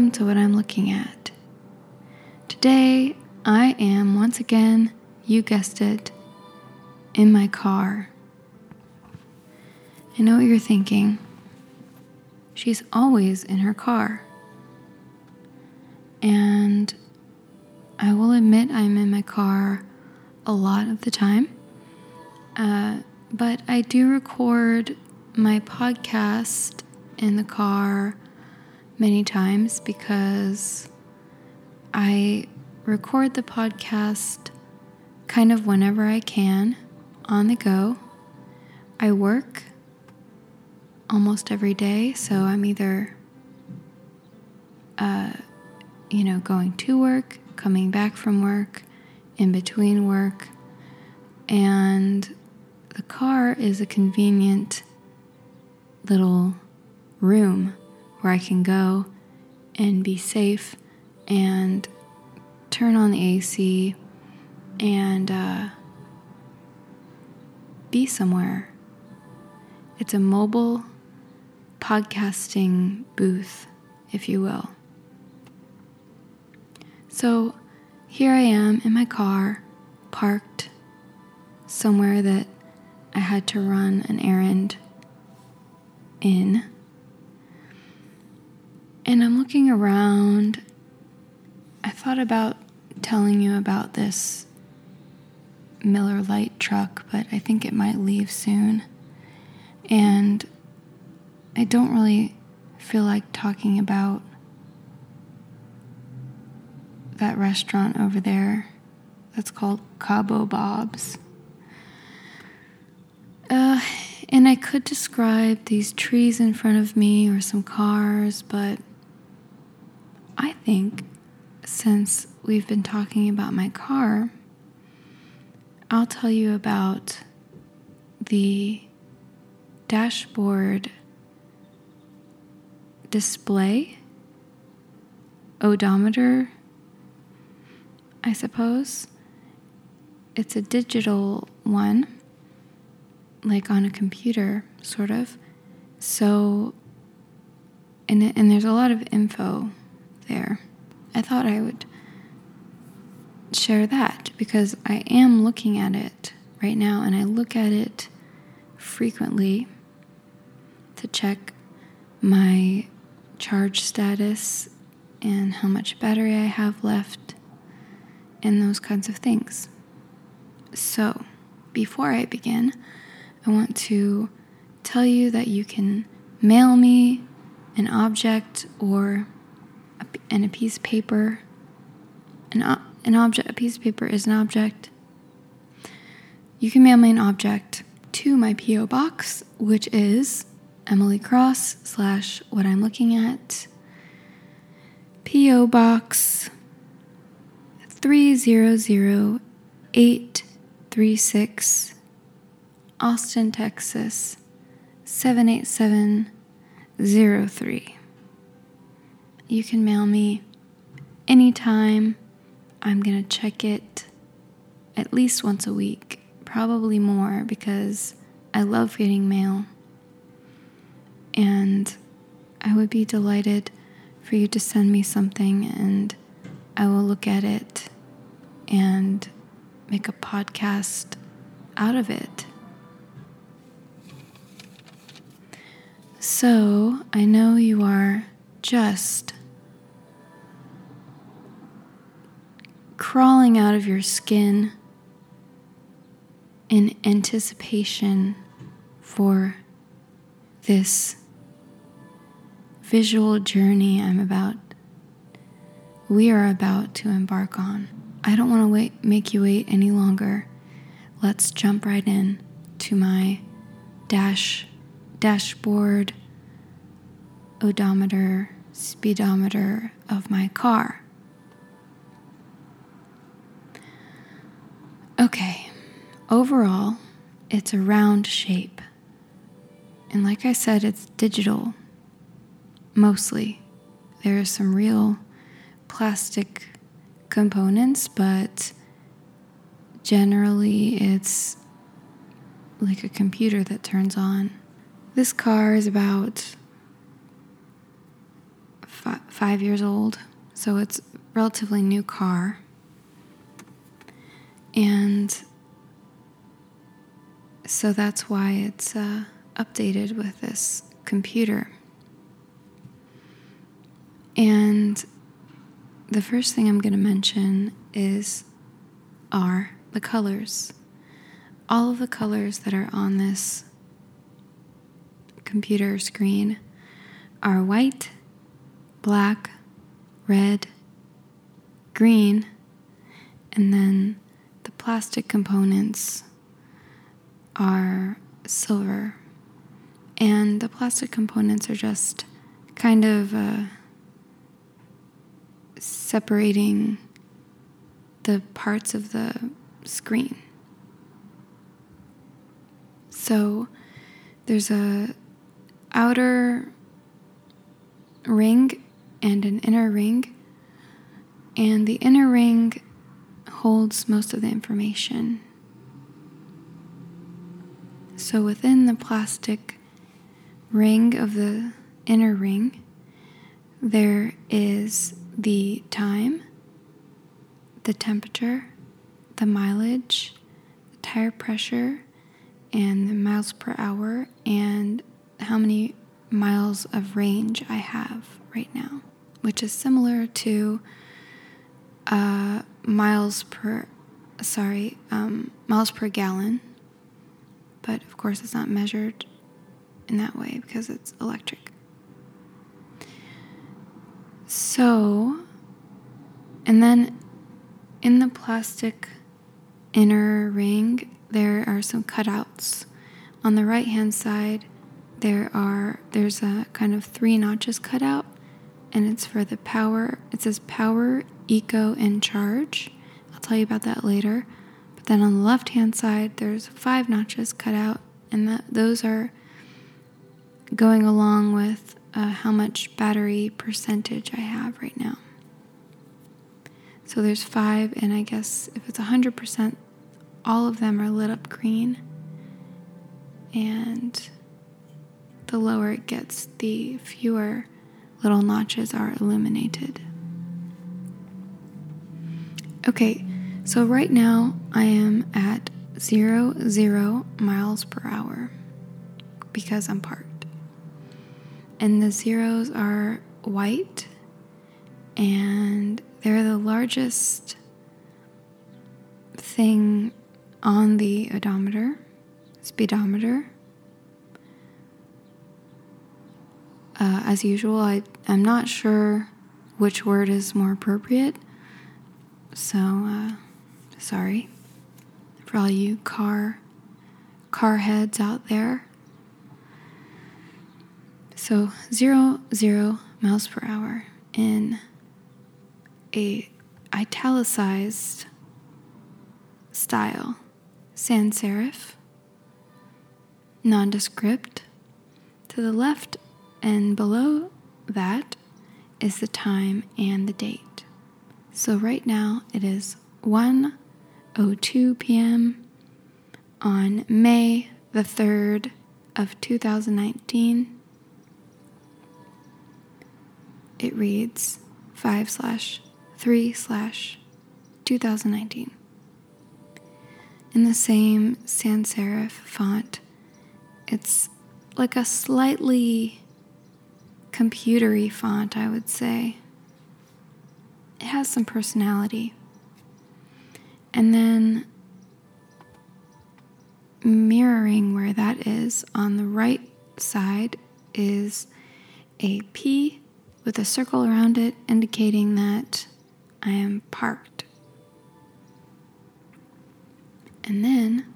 Welcome to what I'm looking at. Today, I am once again, you guessed it, in my car. I know what you're thinking. She's always in her car. And I will admit I'm in my car a lot of the time. Uh, but I do record my podcast in the car many times because I record the podcast kind of whenever I can on the go. I work almost every day, so I'm either, uh, you know, going to work, coming back from work, in between work, and the car is a convenient little room where I can go and be safe and turn on the AC and uh, be somewhere. It's a mobile podcasting booth, if you will. So here I am in my car, parked somewhere that I had to run an errand in. And I'm looking around. I thought about telling you about this Miller Lite truck, but I think it might leave soon. And I don't really feel like talking about that restaurant over there that's called Cabo Bob's. Uh, and I could describe these trees in front of me or some cars, but I think since we've been talking about my car, I'll tell you about the dashboard display odometer, I suppose. It's a digital one like on a computer, sort of. So, and, and there's a lot of info there. I thought I would share that because I am looking at it right now and I look at it frequently to check my charge status and how much battery I have left and those kinds of things. So, before I begin, I want to tell you that you can mail me an object or and a piece of paper. An, an object, a piece of paper is an object. You can mail me an object to my P.O. box, which is Emily Cross slash what I'm looking at. P.O. Box 300836 Austin, Texas 78703. You can mail me anytime. I'm going to check it at least once a week, probably more because I love getting mail. And I would be delighted for you to send me something and I will look at it and make a podcast out of it. So I know you are just crawling out of your skin in anticipation for this visual journey I'm about we are about to embark on. I don't want to wait make you wait any longer. Let's jump right in to my dash dashboard odometer, speedometer of my car. Okay, overall, it's a round shape. And like I said, it's digital, mostly. There are some real plastic components, but generally it's like a computer that turns on. This car is about fi- five years old, so it's relatively new car. And so that's why it's uh, updated with this computer. And the first thing I'm going to mention is are the colors. All of the colors that are on this computer screen are white, black, red, green, and then the plastic components are silver. And the plastic components are just kind of uh, separating the parts of the screen. So there's a outer ring and an inner ring, and the inner ring holds most of the information. So within the plastic ring of the inner ring, there is the time, the temperature, the mileage, the tire pressure, and the miles per hour, and how many miles of range I have right now, which is similar to uh, miles per, sorry, um, miles per gallon. But of course, it's not measured in that way because it's electric. So, and then in the plastic inner ring, there are some cutouts. On the right hand side, there are there's a kind of three notches cut out and it's for the power it says power eco and charge i'll tell you about that later but then on the left hand side there's five notches cut out and that those are going along with uh, how much battery percentage I have right now. So there's five, and I guess if it's 100%, all of them are lit up green. And the lower it gets, the fewer little notches are illuminated. Okay, so right now I am at zero, zero miles per hour because I'm parked and the zeros are white and they're the largest thing on the odometer, speedometer. Uh, as usual, I, I'm not sure which word is more appropriate, so uh, sorry for all you car car heads out there. So zero zero miles per hour in a italicized style, sans serif, nondescript. To the left and below that is the time and the date. So right now it is 1:02 p.m. on May the 3rd of 2019 it reads 5 slash 3 slash 2019. In the same sans serif font, it's like a slightly computery font, I would say. It has some personality. And then mirroring where that is on the right side is a P with a circle around it indicating that I am parked. And then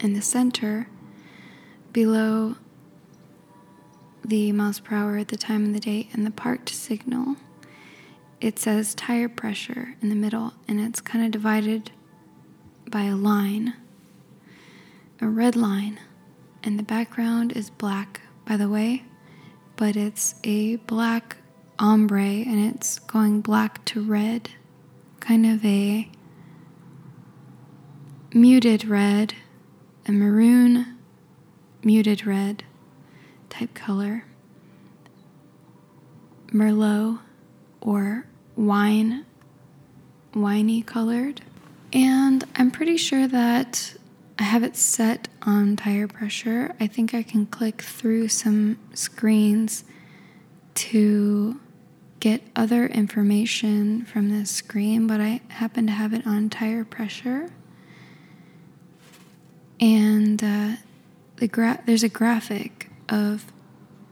in the center, below the miles per hour at the time of the day and the parked signal, it says tire pressure in the middle, and it's kind of divided by a line, a red line, and the background is black, by the way, but it's a black ombre and it's going black to red, kind of a muted red, a maroon muted red type color. Merlot or wine, winey colored. And I'm pretty sure that I have it set on tire pressure. I think I can click through some screens to get other information from this screen, but I happen to have it on tire pressure. And uh, the gra- there's a graphic of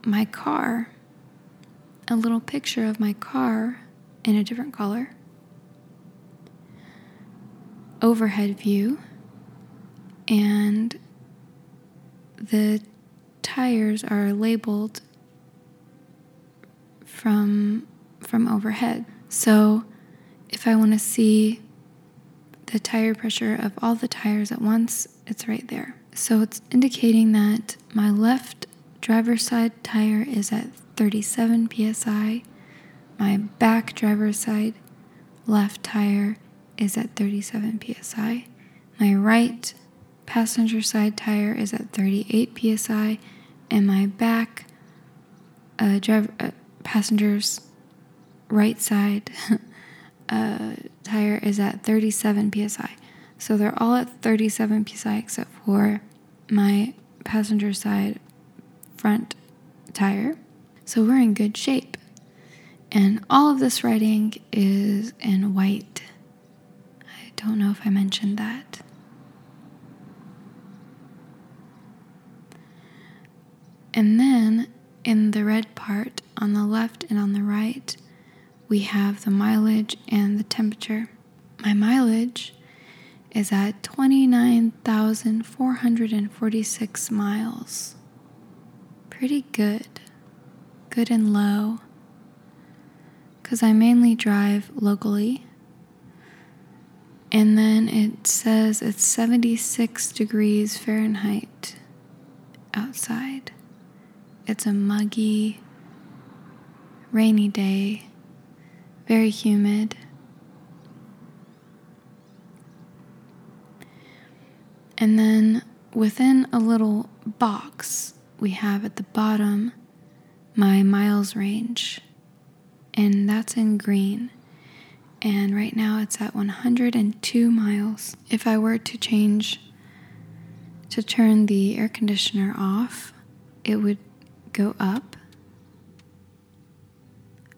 my car, a little picture of my car in a different color, overhead view, and the tires are labeled from from overhead. So if I want to see the tire pressure of all the tires at once, it's right there. So it's indicating that my left driver's side tire is at 37 psi. My back driver's side left tire is at 37 psi. My right passenger side tire is at 38 psi, and my back uh, driver uh, passenger's right side uh, tire is at 37 psi. So they're all at 37 psi except for my passenger side front tire. So we're in good shape. And all of this writing is in white. I don't know if I mentioned that. And then in the red part on the left and on the right, we have the mileage and the temperature. My mileage is at 29,446 miles. Pretty good. Good and low. Because I mainly drive locally. And then it says it's 76 degrees Fahrenheit outside. It's a muggy, rainy day, very humid. And then within a little box, we have at the bottom my miles range, and that's in green. And right now it's at 102 miles. If I were to change to turn the air conditioner off, it would go up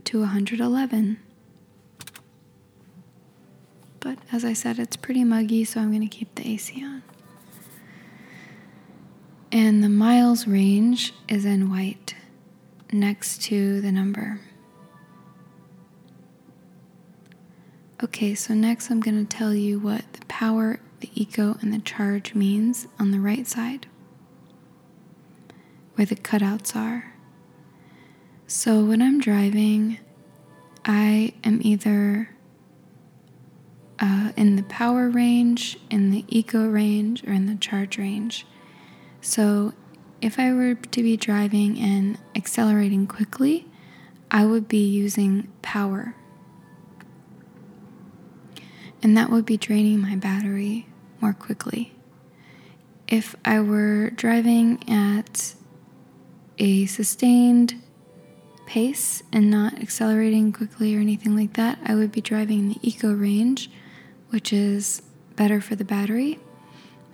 to 111. But as I said, it's pretty muggy, so I'm going to keep the AC on. And the miles range is in white next to the number. Okay, so next I'm going to tell you what the power, the eco, and the charge means on the right side where the cutouts are. So when I'm driving, I am either uh, in the power range, in the eco range, or in the charge range. So if I were to be driving and accelerating quickly, I would be using power. And that would be draining my battery more quickly. If I were driving at a sustained pace and not accelerating quickly or anything like that, I would be driving in the eco range, which is better for the battery.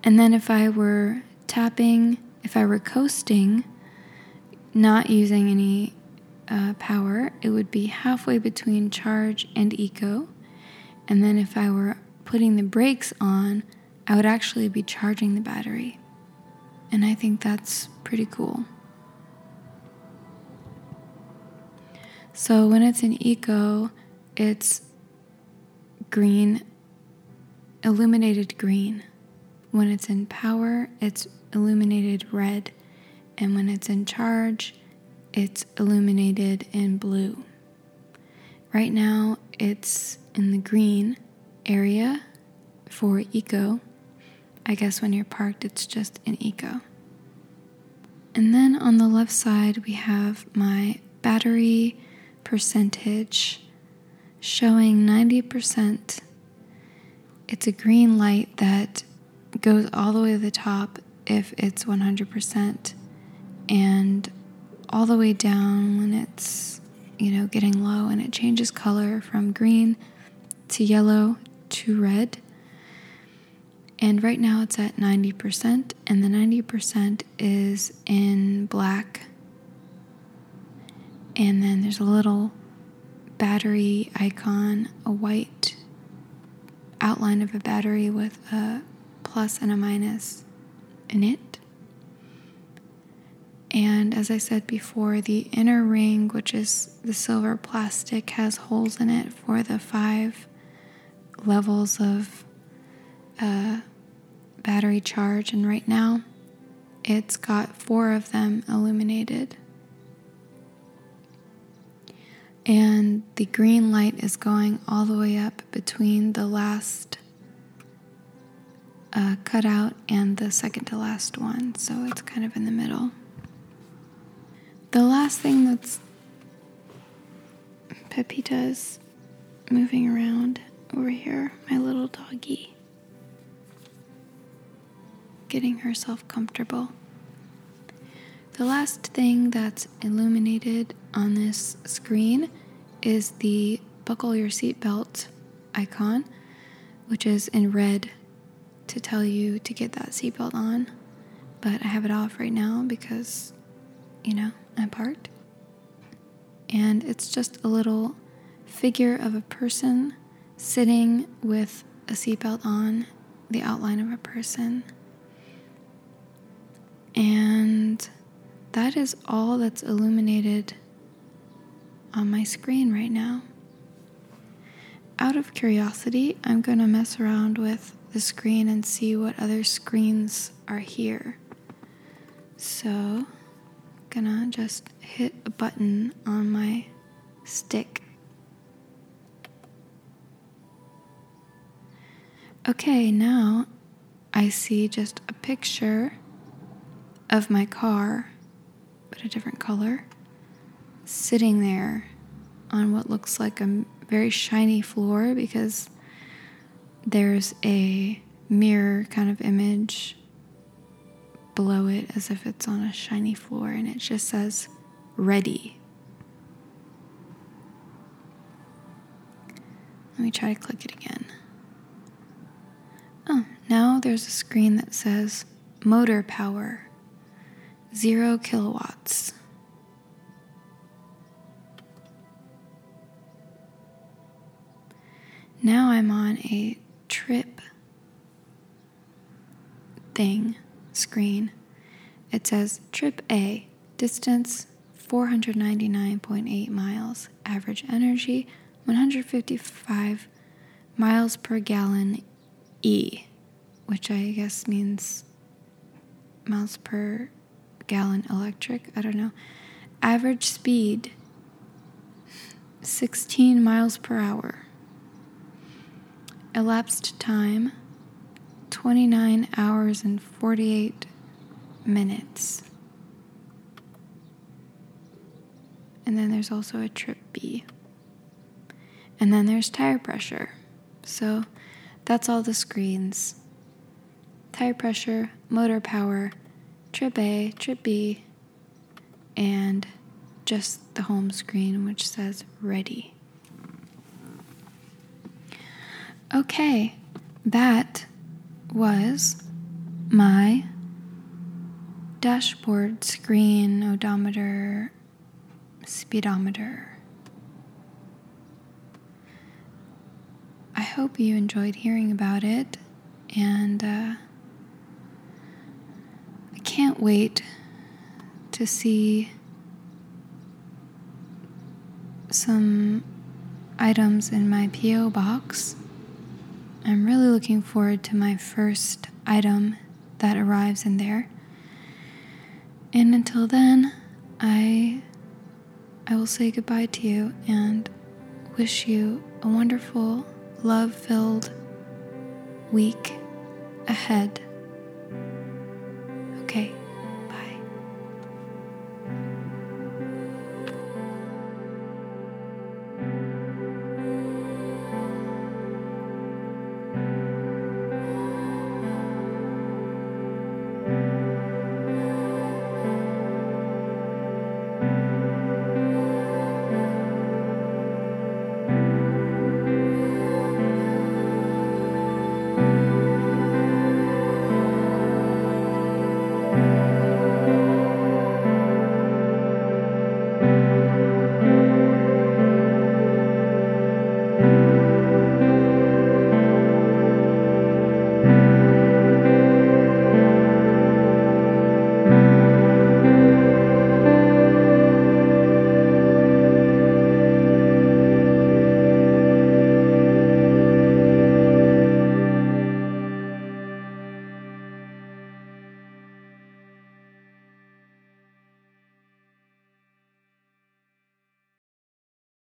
And then if I were tapping, if I were coasting, not using any uh, power, it would be halfway between charge and eco. And then if I were putting the brakes on, I would actually be charging the battery. And I think that's pretty cool. So when it's in eco, it's green, illuminated green. When it's in power, it's illuminated red. And when it's in charge, it's illuminated in blue. Right now, it's in the green area for eco. I guess when you're parked, it's just in eco. And then on the left side, we have my battery percentage showing 90%. It's a green light that goes all the way to the top if it's 100% and all the way down when it's you know, getting low and it changes color from green to yellow to red. And right now it's at 90%, and the 90% is in black. And then there's a little battery icon, a white outline of a battery with a plus and a minus in it. And as I said before, the inner ring, which is the silver plastic, has holes in it for the five levels of uh, battery charge. And right now, it's got four of them illuminated. And the green light is going all the way up between the last uh, cutout and the second to last one. So it's kind of in the middle. The last thing that's Pepita's moving around over here, my little doggy, getting herself comfortable. The last thing that's illuminated on this screen is the buckle your seatbelt icon, which is in red to tell you to get that seatbelt on. But I have it off right now because, you know, I'm parked. And it's just a little figure of a person sitting with a seatbelt on, the outline of a person. And that is all that's illuminated on my screen right now. Out of curiosity, I'm going to mess around with the screen and see what other screens are here. So, gonna just hit a button on my stick. Okay, now I see just a picture of my car but a different color, sitting there on what looks like a very shiny floor because there's a mirror kind of image below it as if it's on a shiny floor and it just says ready. Let me try to click it again. Oh, now there's a screen that says motor power zero kilowatts. Now I'm on a trip thing screen. It says trip A, distance 499.8 miles, average energy 155 miles per gallon E, which I guess means miles per gallon electric. I don't know. Average speed 16 miles per hour. Elapsed time 29 hours and 48 minutes. And then there's also a trip B. And then there's tire pressure. So that's all the screens tire pressure, motor power, trip A, trip B, and just the home screen which says ready. Okay, that was my dashboard screen odometer speedometer. I hope you enjoyed hearing about it and uh, I can't wait to see some items in my P.O. box. I'm really looking forward to my first item that arrives in there. And until then, I I will say goodbye to you and wish you a wonderful, love-filled week ahead. Okay,